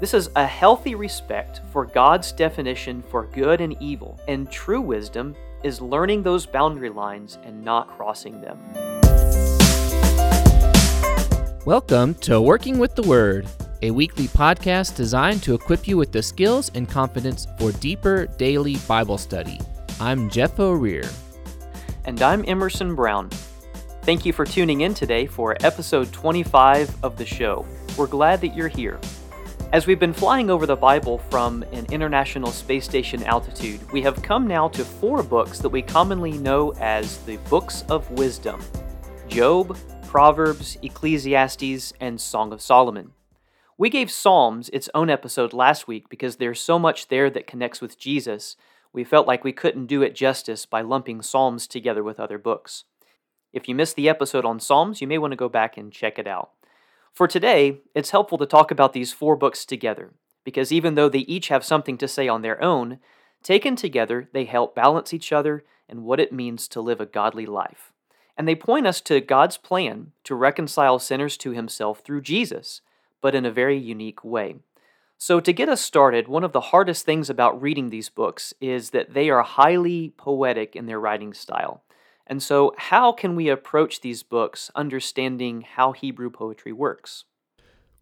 This is a healthy respect for God's definition for good and evil, and true wisdom is learning those boundary lines and not crossing them. Welcome to Working with the Word, a weekly podcast designed to equip you with the skills and confidence for deeper daily Bible study. I'm Jeff O'Rear. And I'm Emerson Brown. Thank you for tuning in today for episode 25 of the show. We're glad that you're here. As we've been flying over the Bible from an International Space Station altitude, we have come now to four books that we commonly know as the Books of Wisdom Job, Proverbs, Ecclesiastes, and Song of Solomon. We gave Psalms its own episode last week because there's so much there that connects with Jesus, we felt like we couldn't do it justice by lumping Psalms together with other books. If you missed the episode on Psalms, you may want to go back and check it out. For today, it's helpful to talk about these four books together, because even though they each have something to say on their own, taken together, they help balance each other and what it means to live a godly life. And they point us to God's plan to reconcile sinners to Himself through Jesus, but in a very unique way. So, to get us started, one of the hardest things about reading these books is that they are highly poetic in their writing style. And so, how can we approach these books understanding how Hebrew poetry works?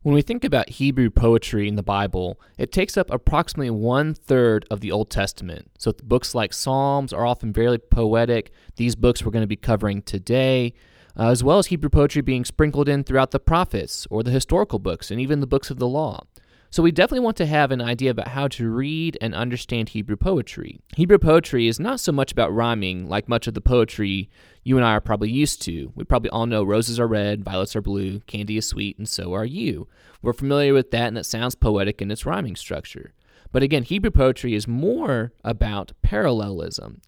When we think about Hebrew poetry in the Bible, it takes up approximately one third of the Old Testament. So, books like Psalms are often very poetic. These books we're going to be covering today, uh, as well as Hebrew poetry being sprinkled in throughout the prophets or the historical books and even the books of the law. So, we definitely want to have an idea about how to read and understand Hebrew poetry. Hebrew poetry is not so much about rhyming like much of the poetry you and I are probably used to. We probably all know roses are red, violets are blue, candy is sweet, and so are you. We're familiar with that, and it sounds poetic in its rhyming structure. But again, Hebrew poetry is more about parallelism.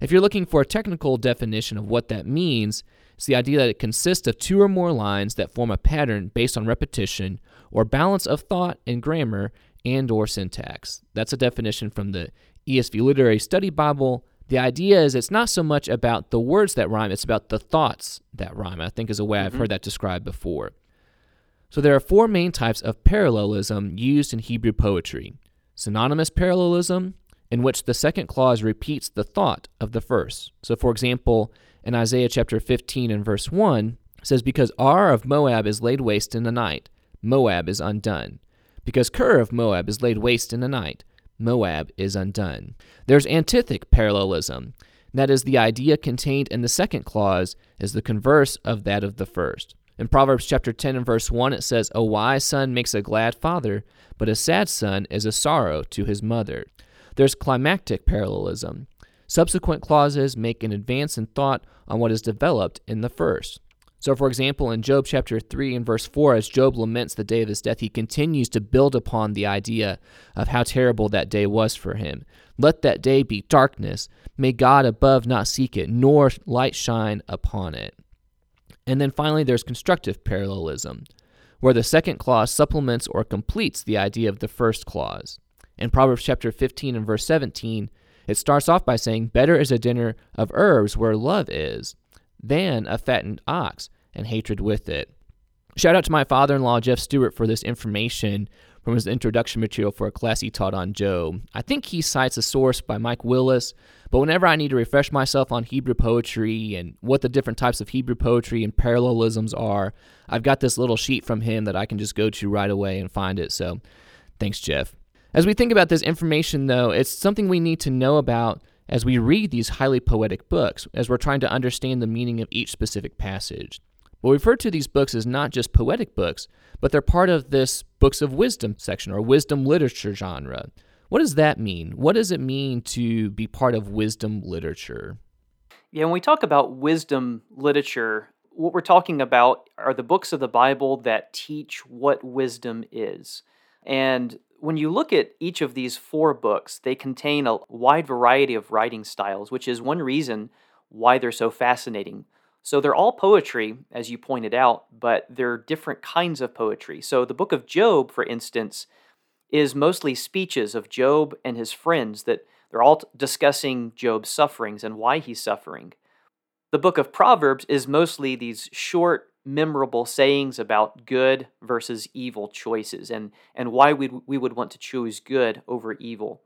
If you're looking for a technical definition of what that means, it's the idea that it consists of two or more lines that form a pattern based on repetition or balance of thought and grammar and or syntax. That's a definition from the ESV Literary Study Bible. The idea is it's not so much about the words that rhyme, it's about the thoughts that rhyme. I think is a way mm-hmm. I've heard that described before. So there are four main types of parallelism used in Hebrew poetry. Synonymous parallelism, in which the second clause repeats the thought of the first. So for example, in Isaiah chapter 15 and verse 1, says, Because Ar of Moab is laid waste in the night, Moab is undone. Because Kir of Moab is laid waste in the night, Moab is undone. There's antithetical parallelism. That is, the idea contained in the second clause is the converse of that of the first. In Proverbs chapter 10 and verse 1, it says, A wise son makes a glad father, but a sad son is a sorrow to his mother. There's climactic parallelism. Subsequent clauses make an advance in thought on what is developed in the first. So, for example, in Job chapter 3 and verse 4, as Job laments the day of his death, he continues to build upon the idea of how terrible that day was for him. Let that day be darkness. May God above not seek it, nor light shine upon it. And then finally, there's constructive parallelism, where the second clause supplements or completes the idea of the first clause. In Proverbs chapter 15 and verse 17, it starts off by saying, Better is a dinner of herbs where love is than a fattened ox and hatred with it. Shout out to my father in law, Jeff Stewart, for this information from his introduction material for a class he taught on Job. I think he cites a source by Mike Willis, but whenever I need to refresh myself on Hebrew poetry and what the different types of Hebrew poetry and parallelisms are, I've got this little sheet from him that I can just go to right away and find it. So thanks, Jeff. As we think about this information, though, it's something we need to know about as we read these highly poetic books, as we're trying to understand the meaning of each specific passage. But We'll refer to these books as not just poetic books, but they're part of this books of wisdom section or wisdom literature genre. What does that mean? What does it mean to be part of wisdom literature? Yeah, when we talk about wisdom literature, what we're talking about are the books of the Bible that teach what wisdom is. And when you look at each of these four books, they contain a wide variety of writing styles, which is one reason why they're so fascinating. So they're all poetry, as you pointed out, but they're different kinds of poetry. So the book of Job, for instance, is mostly speeches of Job and his friends that they're all discussing Job's sufferings and why he's suffering. The book of Proverbs is mostly these short memorable sayings about good versus evil choices and, and why we we would want to choose good over evil.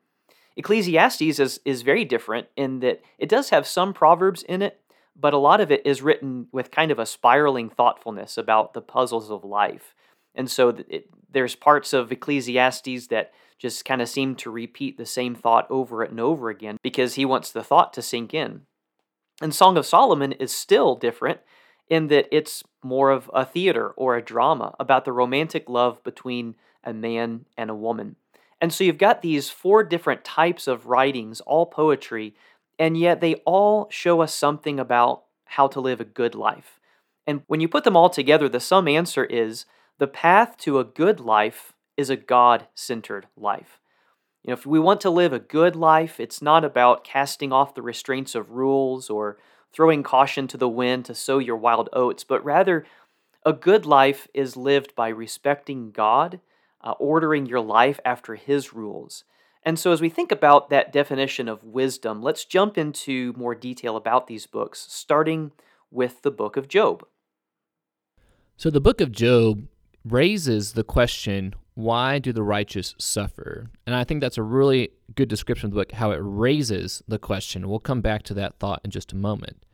Ecclesiastes is, is very different in that it does have some proverbs in it, but a lot of it is written with kind of a spiraling thoughtfulness about the puzzles of life. And so it, there's parts of Ecclesiastes that just kind of seem to repeat the same thought over and over again because he wants the thought to sink in. And Song of Solomon is still different in that it's more of a theater or a drama about the romantic love between a man and a woman. And so you've got these four different types of writings, all poetry, and yet they all show us something about how to live a good life. And when you put them all together, the sum answer is the path to a good life is a God centered life. You know, if we want to live a good life, it's not about casting off the restraints of rules or throwing caution to the wind to sow your wild oats, but rather a good life is lived by respecting God, uh, ordering your life after His rules. And so, as we think about that definition of wisdom, let's jump into more detail about these books, starting with the book of Job. So, the book of Job raises the question why do the righteous suffer? And I think that's a really good description of the book, how it raises the question. We'll come back to that thought in just a moment.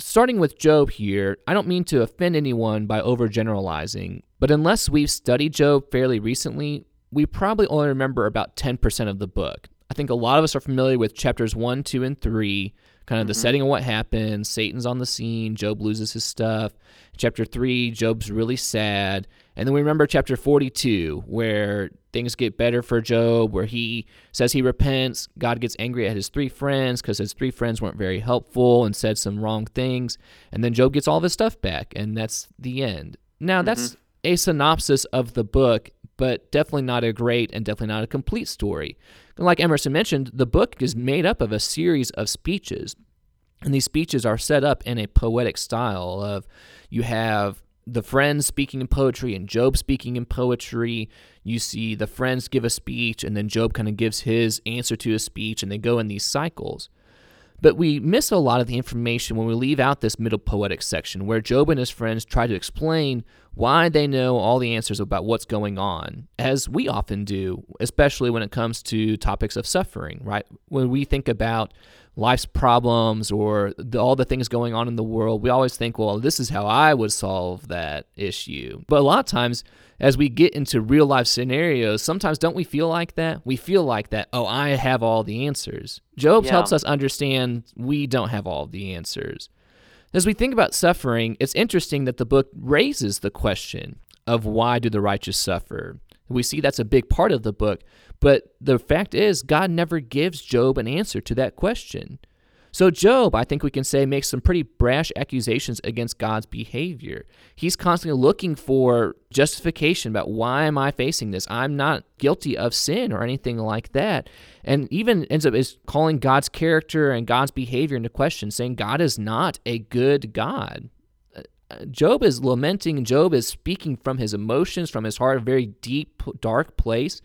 Starting with Job here, I don't mean to offend anyone by overgeneralizing, but unless we've studied Job fairly recently, we probably only remember about 10% of the book. I think a lot of us are familiar with chapters 1, 2, and 3, kind of mm-hmm. the setting of what happens. Satan's on the scene, Job loses his stuff. Chapter 3, Job's really sad. And then we remember chapter 42, where things get better for Job, where he says he repents. God gets angry at his three friends because his three friends weren't very helpful and said some wrong things. And then Job gets all of his stuff back, and that's the end. Now, mm-hmm. that's a synopsis of the book, but definitely not a great and definitely not a complete story. Like Emerson mentioned, the book is made up of a series of speeches. And these speeches are set up in a poetic style of you have the friends speaking in poetry and Job speaking in poetry. You see the friends give a speech and then Job kind of gives his answer to a speech and they go in these cycles. But we miss a lot of the information when we leave out this middle poetic section where Job and his friends try to explain why they know all the answers about what's going on, as we often do, especially when it comes to topics of suffering, right? When we think about life's problems or the, all the things going on in the world, we always think, well, this is how I would solve that issue. But a lot of times, as we get into real life scenarios, sometimes don't we feel like that? We feel like that, oh, I have all the answers. Job yeah. helps us understand we don't have all the answers. As we think about suffering, it's interesting that the book raises the question of why do the righteous suffer? We see that's a big part of the book, but the fact is, God never gives Job an answer to that question. So, Job, I think we can say, makes some pretty brash accusations against God's behavior. He's constantly looking for justification about why am I facing this? I'm not guilty of sin or anything like that. And even ends up is calling God's character and God's behavior into question, saying God is not a good God. Job is lamenting, Job is speaking from his emotions, from his heart, a very deep, dark place.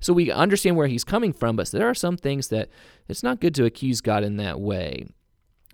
So we understand where he's coming from, but there are some things that it's not good to accuse God in that way.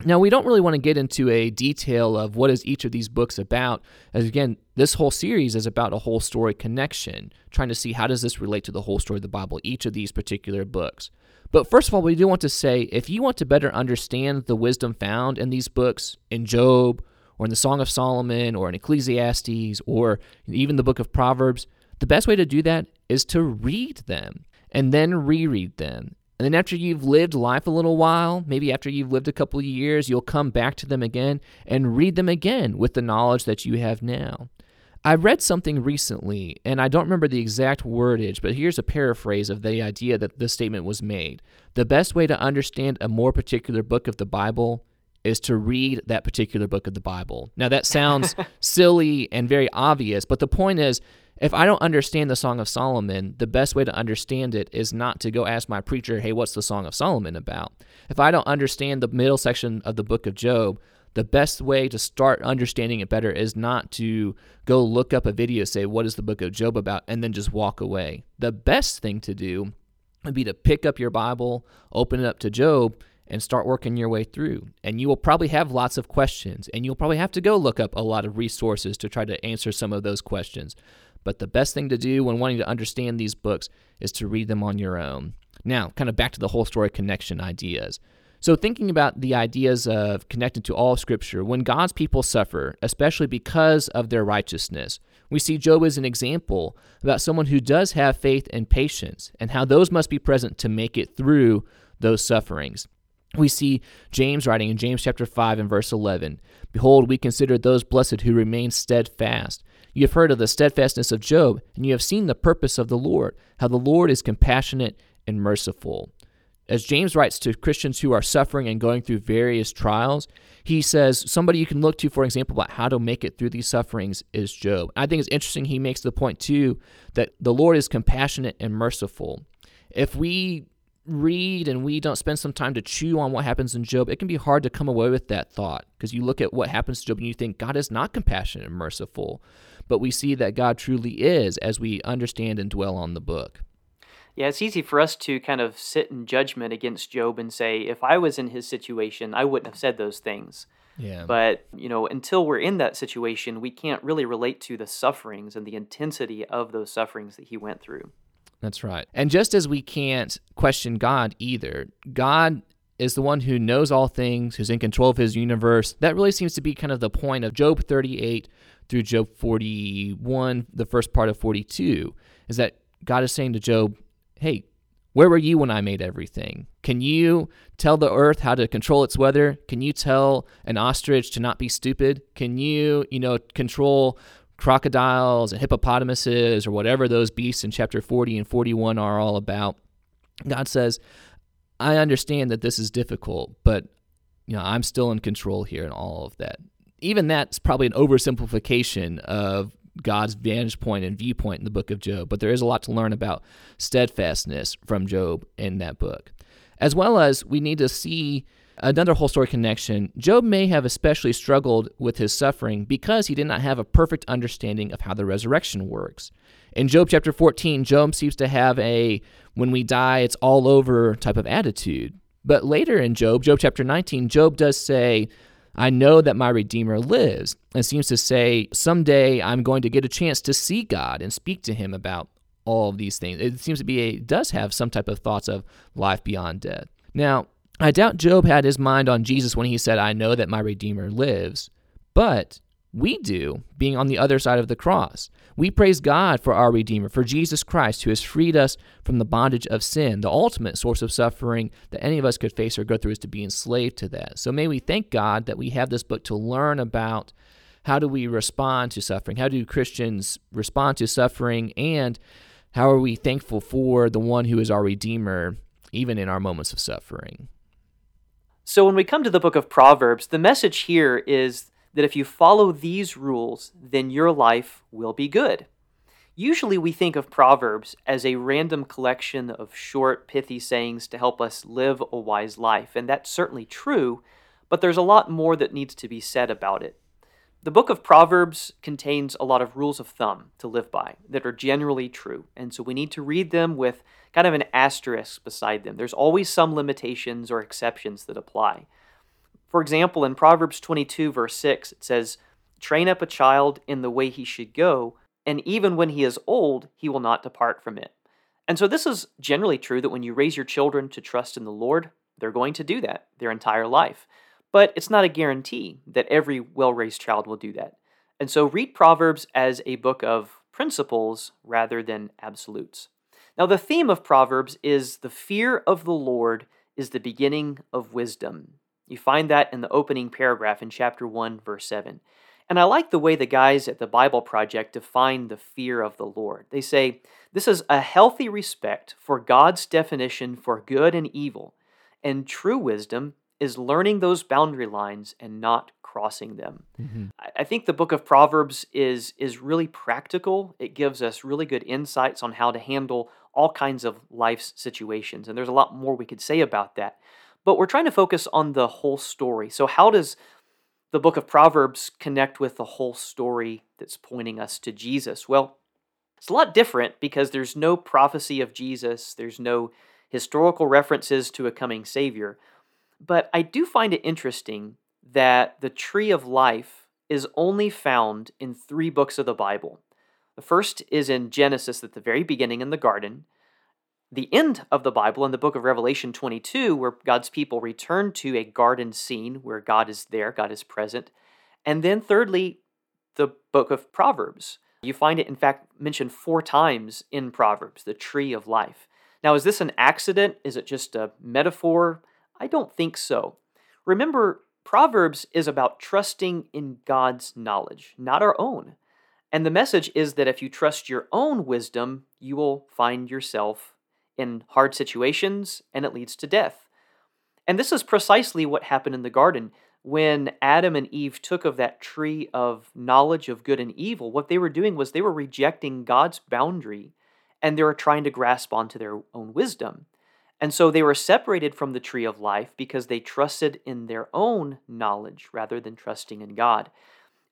Now, we don't really want to get into a detail of what is each of these books about, as again, this whole series is about a whole story connection, trying to see how does this relate to the whole story of the Bible, each of these particular books. But first of all, we do want to say if you want to better understand the wisdom found in these books, in Job, or in the Song of Solomon, or in Ecclesiastes, or even the book of Proverbs, the best way to do that is to read them and then reread them. And then after you've lived life a little while, maybe after you've lived a couple of years, you'll come back to them again and read them again with the knowledge that you have now. I read something recently, and I don't remember the exact wordage, but here's a paraphrase of the idea that this statement was made. The best way to understand a more particular book of the Bible is to read that particular book of the Bible. Now, that sounds silly and very obvious, but the point is if I don't understand the Song of Solomon, the best way to understand it is not to go ask my preacher, hey, what's the Song of Solomon about? If I don't understand the middle section of the book of Job, the best way to start understanding it better is not to go look up a video, say, what is the book of Job about, and then just walk away. The best thing to do would be to pick up your Bible, open it up to Job, and start working your way through. And you will probably have lots of questions, and you'll probably have to go look up a lot of resources to try to answer some of those questions. But the best thing to do when wanting to understand these books is to read them on your own. Now, kind of back to the whole story connection ideas. So, thinking about the ideas of connected to all Scripture, when God's people suffer, especially because of their righteousness, we see Job as an example about someone who does have faith and patience, and how those must be present to make it through those sufferings. We see James writing in James chapter 5 and verse 11 Behold, we consider those blessed who remain steadfast. You have heard of the steadfastness of Job, and you have seen the purpose of the Lord, how the Lord is compassionate and merciful. As James writes to Christians who are suffering and going through various trials, he says somebody you can look to, for example, about how to make it through these sufferings is Job. I think it's interesting he makes the point, too, that the Lord is compassionate and merciful. If we read and we don't spend some time to chew on what happens in Job, it can be hard to come away with that thought because you look at what happens to Job and you think God is not compassionate and merciful. But we see that God truly is as we understand and dwell on the book. Yeah, it's easy for us to kind of sit in judgment against Job and say, if I was in his situation, I wouldn't have said those things. Yeah. But, you know, until we're in that situation, we can't really relate to the sufferings and the intensity of those sufferings that he went through. That's right. And just as we can't question God either, God is the one who knows all things, who's in control of his universe. That really seems to be kind of the point of Job 38 through Job 41, the first part of 42, is that God is saying to Job, hey, where were you when I made everything? Can you tell the earth how to control its weather? Can you tell an ostrich to not be stupid? Can you, you know, control crocodiles and hippopotamuses or whatever those beasts in chapter 40 and 41 are all about? God says, I understand that this is difficult, but you know, I'm still in control here and all of that. Even that's probably an oversimplification of God's vantage point and viewpoint in the book of Job, but there is a lot to learn about steadfastness from Job in that book. As well as we need to see another whole story connection. Job may have especially struggled with his suffering because he did not have a perfect understanding of how the resurrection works. In Job chapter 14, Job seems to have a when we die, it's all over type of attitude. But later in Job, Job chapter 19, Job does say, I know that my Redeemer lives, and seems to say, someday I'm going to get a chance to see God and speak to him about all of these things. It seems to be a does have some type of thoughts of life beyond death. Now, I doubt Job had his mind on Jesus when he said, I know that my Redeemer lives, but we do, being on the other side of the cross. We praise God for our Redeemer, for Jesus Christ, who has freed us from the bondage of sin. The ultimate source of suffering that any of us could face or go through is to be enslaved to that. So may we thank God that we have this book to learn about how do we respond to suffering? How do Christians respond to suffering? And how are we thankful for the one who is our Redeemer, even in our moments of suffering? So when we come to the book of Proverbs, the message here is that if you follow these rules, then your life will be good. Usually, we think of Proverbs as a random collection of short, pithy sayings to help us live a wise life, and that's certainly true, but there's a lot more that needs to be said about it. The book of Proverbs contains a lot of rules of thumb to live by that are generally true, and so we need to read them with kind of an asterisk beside them. There's always some limitations or exceptions that apply. For example, in Proverbs 22, verse 6, it says, Train up a child in the way he should go, and even when he is old, he will not depart from it. And so, this is generally true that when you raise your children to trust in the Lord, they're going to do that their entire life. But it's not a guarantee that every well raised child will do that. And so, read Proverbs as a book of principles rather than absolutes. Now, the theme of Proverbs is the fear of the Lord is the beginning of wisdom. You find that in the opening paragraph in chapter 1, verse 7. And I like the way the guys at the Bible Project define the fear of the Lord. They say, This is a healthy respect for God's definition for good and evil, and true wisdom is learning those boundary lines and not crossing them. Mm-hmm. I think the book of Proverbs is, is really practical. It gives us really good insights on how to handle all kinds of life's situations. And there's a lot more we could say about that but we're trying to focus on the whole story. So, how does the book of Proverbs connect with the whole story that's pointing us to Jesus? Well, it's a lot different because there's no prophecy of Jesus, there's no historical references to a coming Savior. But I do find it interesting that the tree of life is only found in three books of the Bible. The first is in Genesis at the very beginning in the garden. The end of the Bible in the book of Revelation 22, where God's people return to a garden scene where God is there, God is present. And then, thirdly, the book of Proverbs. You find it, in fact, mentioned four times in Proverbs, the tree of life. Now, is this an accident? Is it just a metaphor? I don't think so. Remember, Proverbs is about trusting in God's knowledge, not our own. And the message is that if you trust your own wisdom, you will find yourself in hard situations and it leads to death. And this is precisely what happened in the garden. When Adam and Eve took of that tree of knowledge of good and evil, what they were doing was they were rejecting God's boundary and they were trying to grasp onto their own wisdom. And so they were separated from the tree of life because they trusted in their own knowledge rather than trusting in God.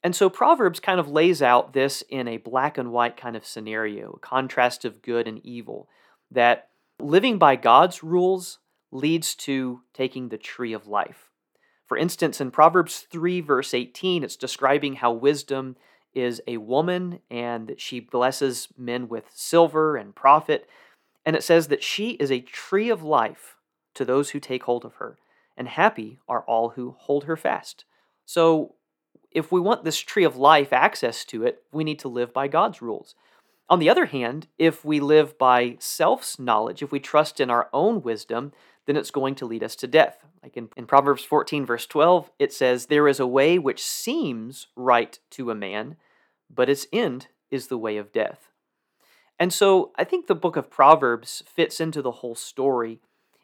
And so Proverbs kind of lays out this in a black and white kind of scenario, a contrast of good and evil, that living by God's rules leads to taking the tree of life. For instance, in Proverbs 3, verse 18, it's describing how wisdom is a woman and that she blesses men with silver and profit. And it says that she is a tree of life to those who take hold of her, and happy are all who hold her fast. So, if we want this tree of life access to it, we need to live by God's rules. On the other hand, if we live by self's knowledge, if we trust in our own wisdom, then it's going to lead us to death. Like in, in Proverbs 14, verse 12, it says, There is a way which seems right to a man, but its end is the way of death. And so I think the book of Proverbs fits into the whole story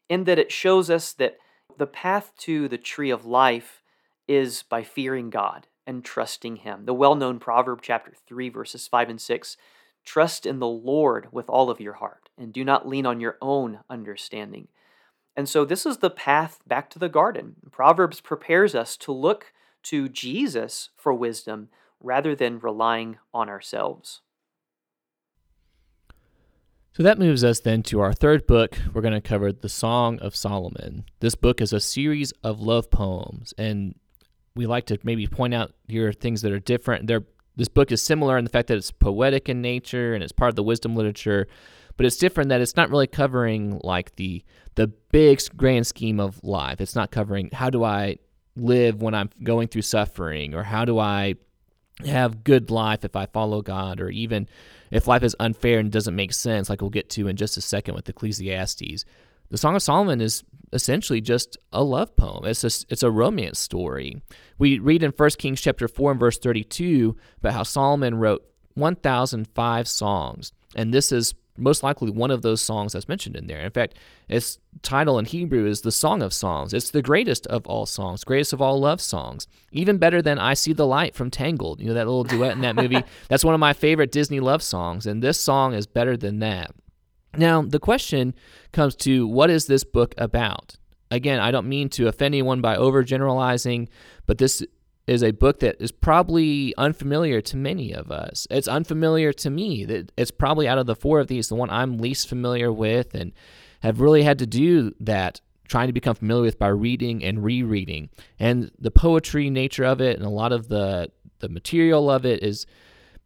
in that it shows us that the path to the tree of life is by fearing God and trusting Him. The well known Proverb, chapter 3, verses 5 and 6 Trust in the Lord with all of your heart, and do not lean on your own understanding. And so, this is the path back to the garden. Proverbs prepares us to look to Jesus for wisdom rather than relying on ourselves. So that moves us then to our third book. We're going to cover the Song of Solomon. This book is a series of love poems, and we like to maybe point out here things that are different. They're, this book is similar in the fact that it's poetic in nature and it's part of the wisdom literature, but it's different that it's not really covering like the the big grand scheme of life. It's not covering how do I live when I'm going through suffering or how do I have good life if I follow God, or even if life is unfair and doesn't make sense, like we'll get to in just a second with Ecclesiastes. The Song of Solomon is essentially just a love poem. It's a, it's a romance story. We read in 1 Kings chapter 4 and verse 32 about how Solomon wrote 1,005 songs. And this is most likely one of those songs that's mentioned in there. In fact, its title in Hebrew is the Song of Songs. It's the greatest of all songs, greatest of all love songs. Even better than I See the Light from Tangled. You know, that little duet in that movie? that's one of my favorite Disney love songs, and this song is better than that. Now, the question comes to what is this book about? Again, I don't mean to offend anyone by overgeneralizing, but this is a book that is probably unfamiliar to many of us. It's unfamiliar to me. It's probably out of the four of these the one I'm least familiar with and have really had to do that trying to become familiar with by reading and rereading. And the poetry nature of it and a lot of the the material of it is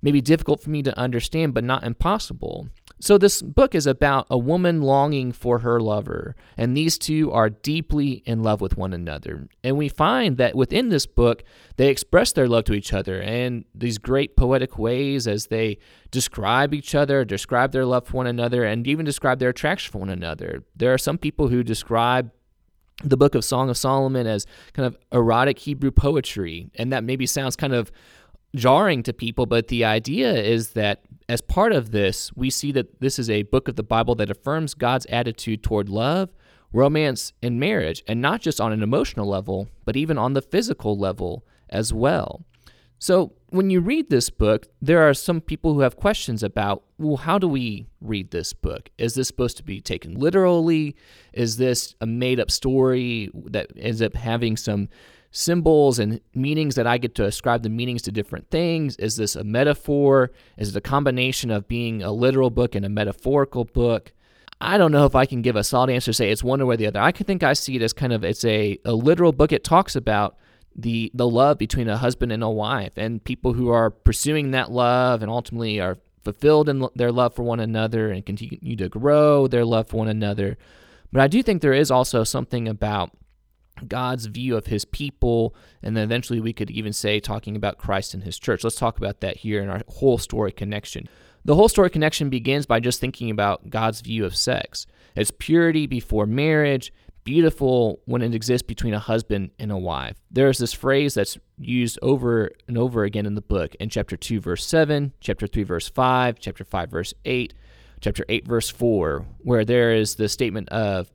maybe difficult for me to understand but not impossible. So, this book is about a woman longing for her lover, and these two are deeply in love with one another. And we find that within this book, they express their love to each other in these great poetic ways as they describe each other, describe their love for one another, and even describe their attraction for one another. There are some people who describe the book of Song of Solomon as kind of erotic Hebrew poetry, and that maybe sounds kind of jarring to people, but the idea is that as part of this, we see that this is a book of the Bible that affirms God's attitude toward love, romance, and marriage, and not just on an emotional level, but even on the physical level as well. So, when you read this book, there are some people who have questions about, well, how do we read this book? Is this supposed to be taken literally? Is this a made up story that ends up having some symbols and meanings that I get to ascribe the meanings to different things? Is this a metaphor? Is it a combination of being a literal book and a metaphorical book? I don't know if I can give a solid answer say it's one or the other. I can think I see it as kind of it's a, a literal book. It talks about the the love between a husband and a wife and people who are pursuing that love and ultimately are fulfilled in their love for one another and continue to grow their love for one another. But I do think there is also something about God's view of his people, and then eventually we could even say talking about Christ and his church. Let's talk about that here in our whole story connection. The whole story connection begins by just thinking about God's view of sex. It's purity before marriage, beautiful when it exists between a husband and a wife. There's this phrase that's used over and over again in the book in chapter 2, verse 7, chapter 3, verse 5, chapter 5, verse 8, chapter 8, verse 4, where there is the statement of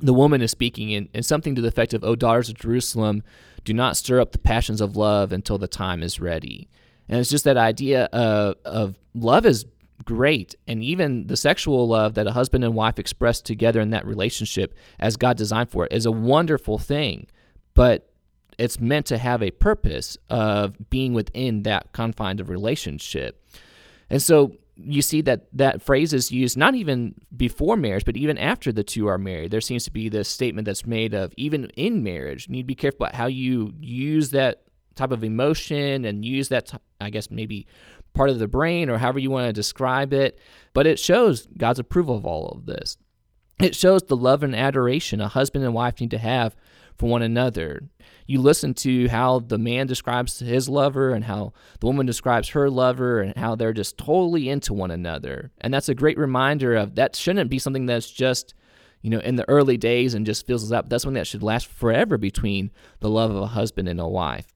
the woman is speaking in, in something to the effect of, O daughters of Jerusalem, do not stir up the passions of love until the time is ready. And it's just that idea of, of love is great. And even the sexual love that a husband and wife express together in that relationship as God designed for it is a wonderful thing. But it's meant to have a purpose of being within that confine of relationship. And so you see that that phrase is used not even before marriage, but even after the two are married. There seems to be this statement that's made of even in marriage, you need to be careful about how you use that type of emotion and use that, I guess, maybe part of the brain or however you want to describe it. But it shows God's approval of all of this. It shows the love and adoration a husband and wife need to have for one another. You listen to how the man describes his lover and how the woman describes her lover and how they're just totally into one another. And that's a great reminder of that shouldn't be something that's just, you know, in the early days and just fills us up. That's something that should last forever between the love of a husband and a wife.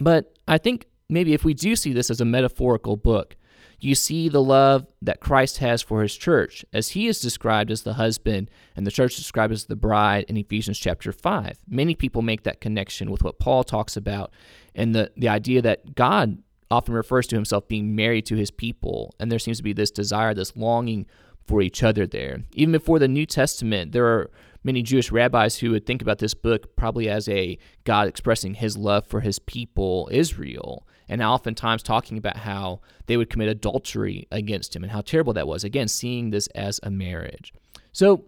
But I think maybe if we do see this as a metaphorical book, you see the love that Christ has for his church, as he is described as the husband and the church described as the bride in Ephesians chapter 5. Many people make that connection with what Paul talks about and the, the idea that God often refers to himself being married to his people, and there seems to be this desire, this longing for each other there. Even before the New Testament, there are many Jewish rabbis who would think about this book probably as a God expressing his love for his people, Israel and oftentimes talking about how they would commit adultery against him and how terrible that was. Again, seeing this as a marriage. So,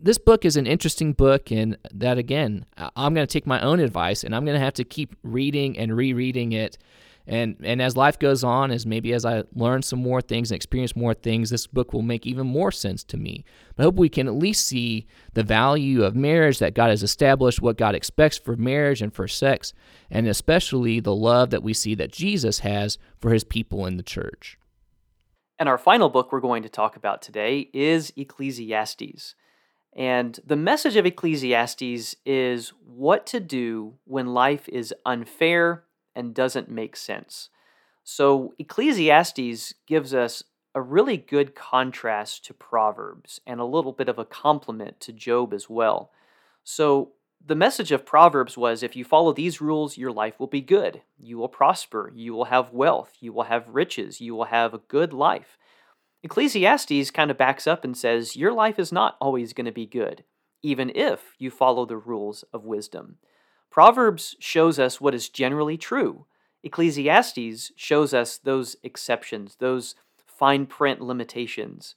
this book is an interesting book, and that again, I'm going to take my own advice and I'm going to have to keep reading and rereading it and and as life goes on, as maybe as I learn some more things and experience more things, this book will make even more sense to me. I hope we can at least see the value of marriage that God has established, what God expects for marriage and for sex, and especially the love that we see that Jesus has for his people in the church. And our final book we're going to talk about today is Ecclesiastes. And the message of Ecclesiastes is what to do when life is unfair and doesn't make sense. So, Ecclesiastes gives us a really good contrast to Proverbs and a little bit of a complement to Job as well. So, the message of Proverbs was if you follow these rules, your life will be good. You will prosper. You will have wealth. You will have riches. You will have a good life. Ecclesiastes kind of backs up and says your life is not always going to be good, even if you follow the rules of wisdom. Proverbs shows us what is generally true. Ecclesiastes shows us those exceptions, those fine print limitations.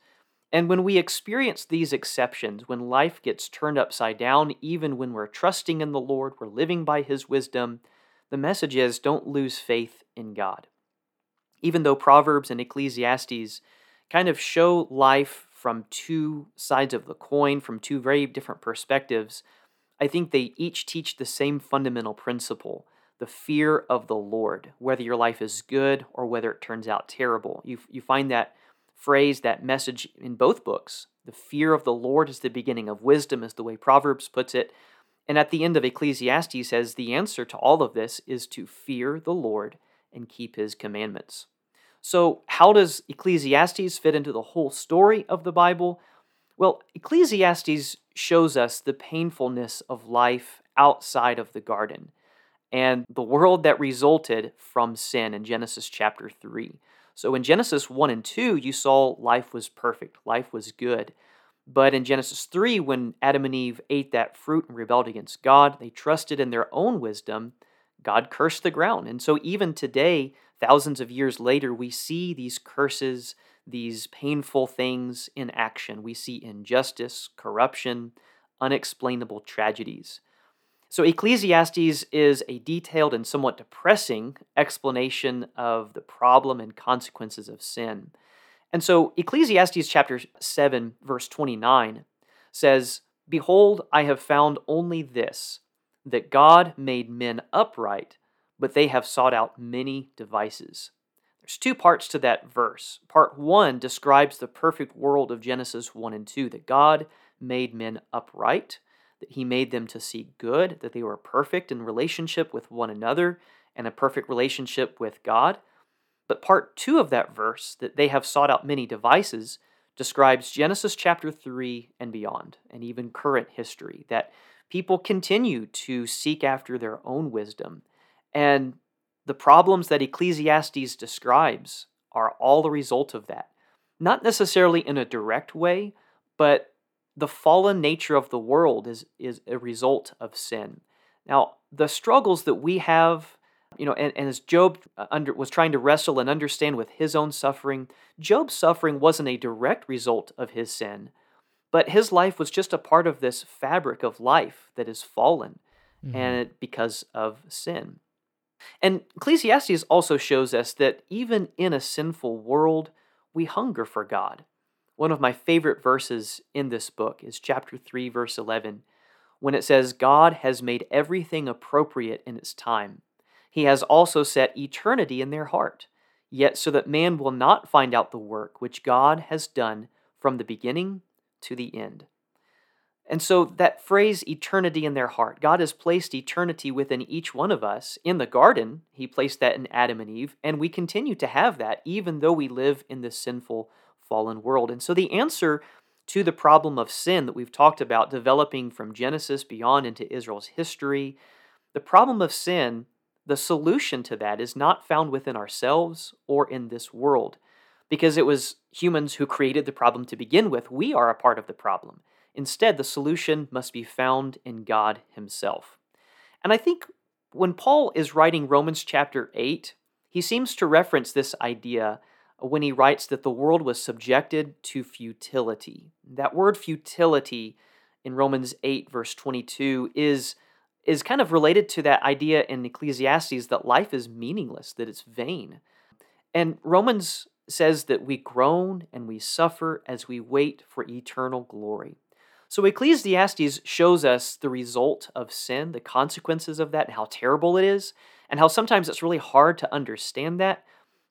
And when we experience these exceptions, when life gets turned upside down, even when we're trusting in the Lord, we're living by His wisdom, the message is don't lose faith in God. Even though Proverbs and Ecclesiastes kind of show life from two sides of the coin, from two very different perspectives, I think they each teach the same fundamental principle the fear of the Lord, whether your life is good or whether it turns out terrible. You, you find that phrase, that message in both books. The fear of the Lord is the beginning of wisdom, is the way Proverbs puts it. And at the end of Ecclesiastes says the answer to all of this is to fear the Lord and keep his commandments. So, how does Ecclesiastes fit into the whole story of the Bible? Well, Ecclesiastes shows us the painfulness of life outside of the garden and the world that resulted from sin in Genesis chapter 3. So in Genesis 1 and 2, you saw life was perfect, life was good. But in Genesis 3, when Adam and Eve ate that fruit and rebelled against God, they trusted in their own wisdom. God cursed the ground. And so even today, thousands of years later, we see these curses these painful things in action. We see injustice, corruption, unexplainable tragedies. So, Ecclesiastes is a detailed and somewhat depressing explanation of the problem and consequences of sin. And so, Ecclesiastes chapter 7, verse 29 says, Behold, I have found only this, that God made men upright, but they have sought out many devices. There's two parts to that verse. Part 1 describes the perfect world of Genesis 1 and 2, that God made men upright that he made them to see good, that they were perfect in relationship with one another and a perfect relationship with God. But part two of that verse, that they have sought out many devices, describes Genesis chapter 3 and beyond, and even current history, that people continue to seek after their own wisdom. And the problems that Ecclesiastes describes are all the result of that. Not necessarily in a direct way, but the fallen nature of the world is, is a result of sin. Now, the struggles that we have, you know, and, and as Job uh, under, was trying to wrestle and understand with his own suffering, Job's suffering wasn't a direct result of his sin, but his life was just a part of this fabric of life that is fallen, mm-hmm. and it, because of sin. And Ecclesiastes also shows us that even in a sinful world, we hunger for God. One of my favorite verses in this book is chapter 3, verse 11, when it says, God has made everything appropriate in its time. He has also set eternity in their heart, yet so that man will not find out the work which God has done from the beginning to the end. And so that phrase, eternity in their heart, God has placed eternity within each one of us. In the garden, He placed that in Adam and Eve, and we continue to have that even though we live in this sinful fallen world. And so the answer to the problem of sin that we've talked about developing from Genesis beyond into Israel's history, the problem of sin, the solution to that is not found within ourselves or in this world because it was humans who created the problem to begin with. We are a part of the problem. Instead, the solution must be found in God Himself. And I think when Paul is writing Romans chapter 8, he seems to reference this idea when he writes that the world was subjected to futility. That word futility in Romans 8, verse 22, is, is kind of related to that idea in Ecclesiastes that life is meaningless, that it's vain. And Romans says that we groan and we suffer as we wait for eternal glory. So Ecclesiastes shows us the result of sin, the consequences of that, and how terrible it is, and how sometimes it's really hard to understand that.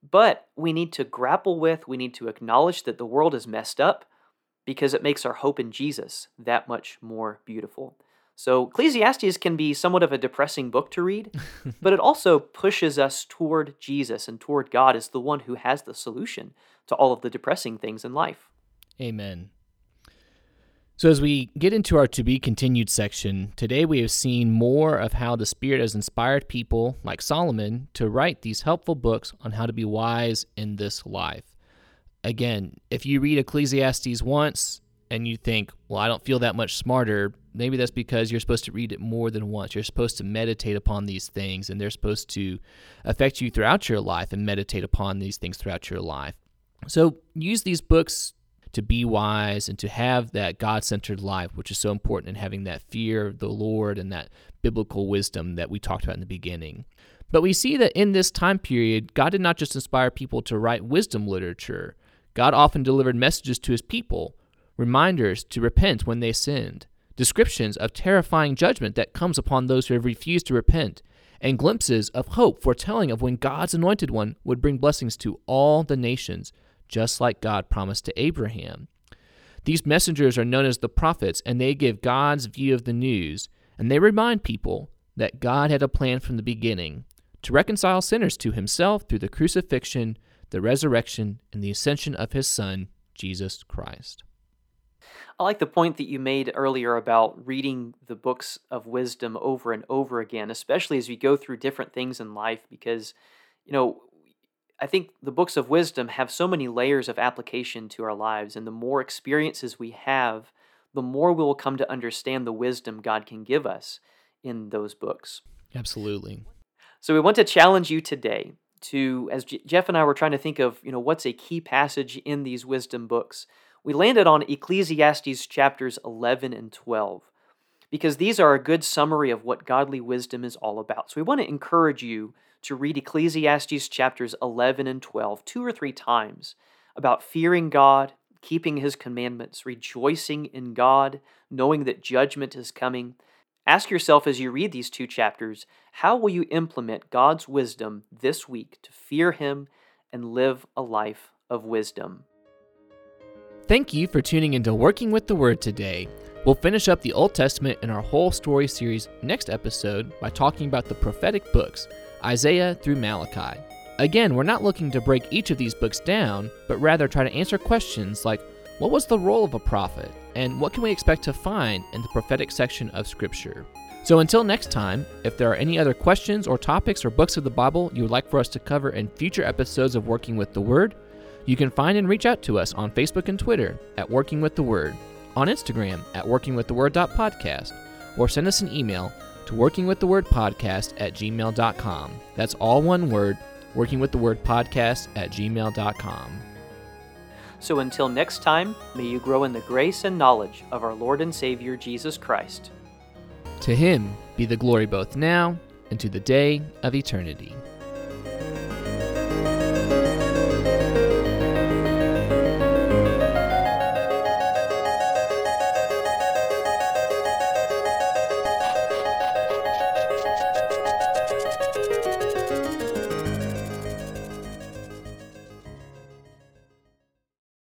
But we need to grapple with, we need to acknowledge that the world is messed up because it makes our hope in Jesus that much more beautiful. So, Ecclesiastes can be somewhat of a depressing book to read, but it also pushes us toward Jesus and toward God as the one who has the solution to all of the depressing things in life. Amen. So, as we get into our to be continued section, today we have seen more of how the Spirit has inspired people like Solomon to write these helpful books on how to be wise in this life. Again, if you read Ecclesiastes once and you think, well, I don't feel that much smarter, maybe that's because you're supposed to read it more than once. You're supposed to meditate upon these things, and they're supposed to affect you throughout your life and meditate upon these things throughout your life. So, use these books to be wise and to have that God centered life, which is so important in having that fear of the Lord and that biblical wisdom that we talked about in the beginning. But we see that in this time period, God did not just inspire people to write wisdom literature, God often delivered messages to his people, reminders to repent when they sinned, descriptions of terrifying judgment that comes upon those who have refused to repent, and glimpses of hope foretelling of when God's anointed one would bring blessings to all the nations just like God promised to Abraham. These messengers are known as the prophets, and they give God's view of the news, and they remind people that God had a plan from the beginning to reconcile sinners to himself through the crucifixion, the resurrection, and the ascension of his Son, Jesus Christ. I like the point that you made earlier about reading the books of wisdom over and over again, especially as we go through different things in life, because, you know, I think the books of wisdom have so many layers of application to our lives, and the more experiences we have, the more we will come to understand the wisdom God can give us in those books. Absolutely. So we want to challenge you today to, as J- Jeff and I were trying to think of, you know, what's a key passage in these wisdom books, we landed on Ecclesiastes chapters 11 and 12 because these are a good summary of what godly wisdom is all about. So we want to encourage you to read Ecclesiastes chapters 11 and 12 two or three times about fearing God, keeping his commandments, rejoicing in God, knowing that judgment is coming. Ask yourself as you read these two chapters, how will you implement God's wisdom this week to fear him and live a life of wisdom? Thank you for tuning into Working with the Word today. We'll finish up the Old Testament in our whole story series next episode by talking about the prophetic books, Isaiah through Malachi. Again, we're not looking to break each of these books down, but rather try to answer questions like what was the role of a prophet, and what can we expect to find in the prophetic section of Scripture? So until next time, if there are any other questions or topics or books of the Bible you would like for us to cover in future episodes of Working with the Word, you can find and reach out to us on Facebook and Twitter at Working with the Word, on Instagram at workingwiththeword.podcast, or send us an email to working with the word podcast at gmail.com. That's all one word, working with the word podcast at gmail.com. So until next time, may you grow in the grace and knowledge of our Lord and Savior Jesus Christ. To him be the glory both now and to the day of eternity.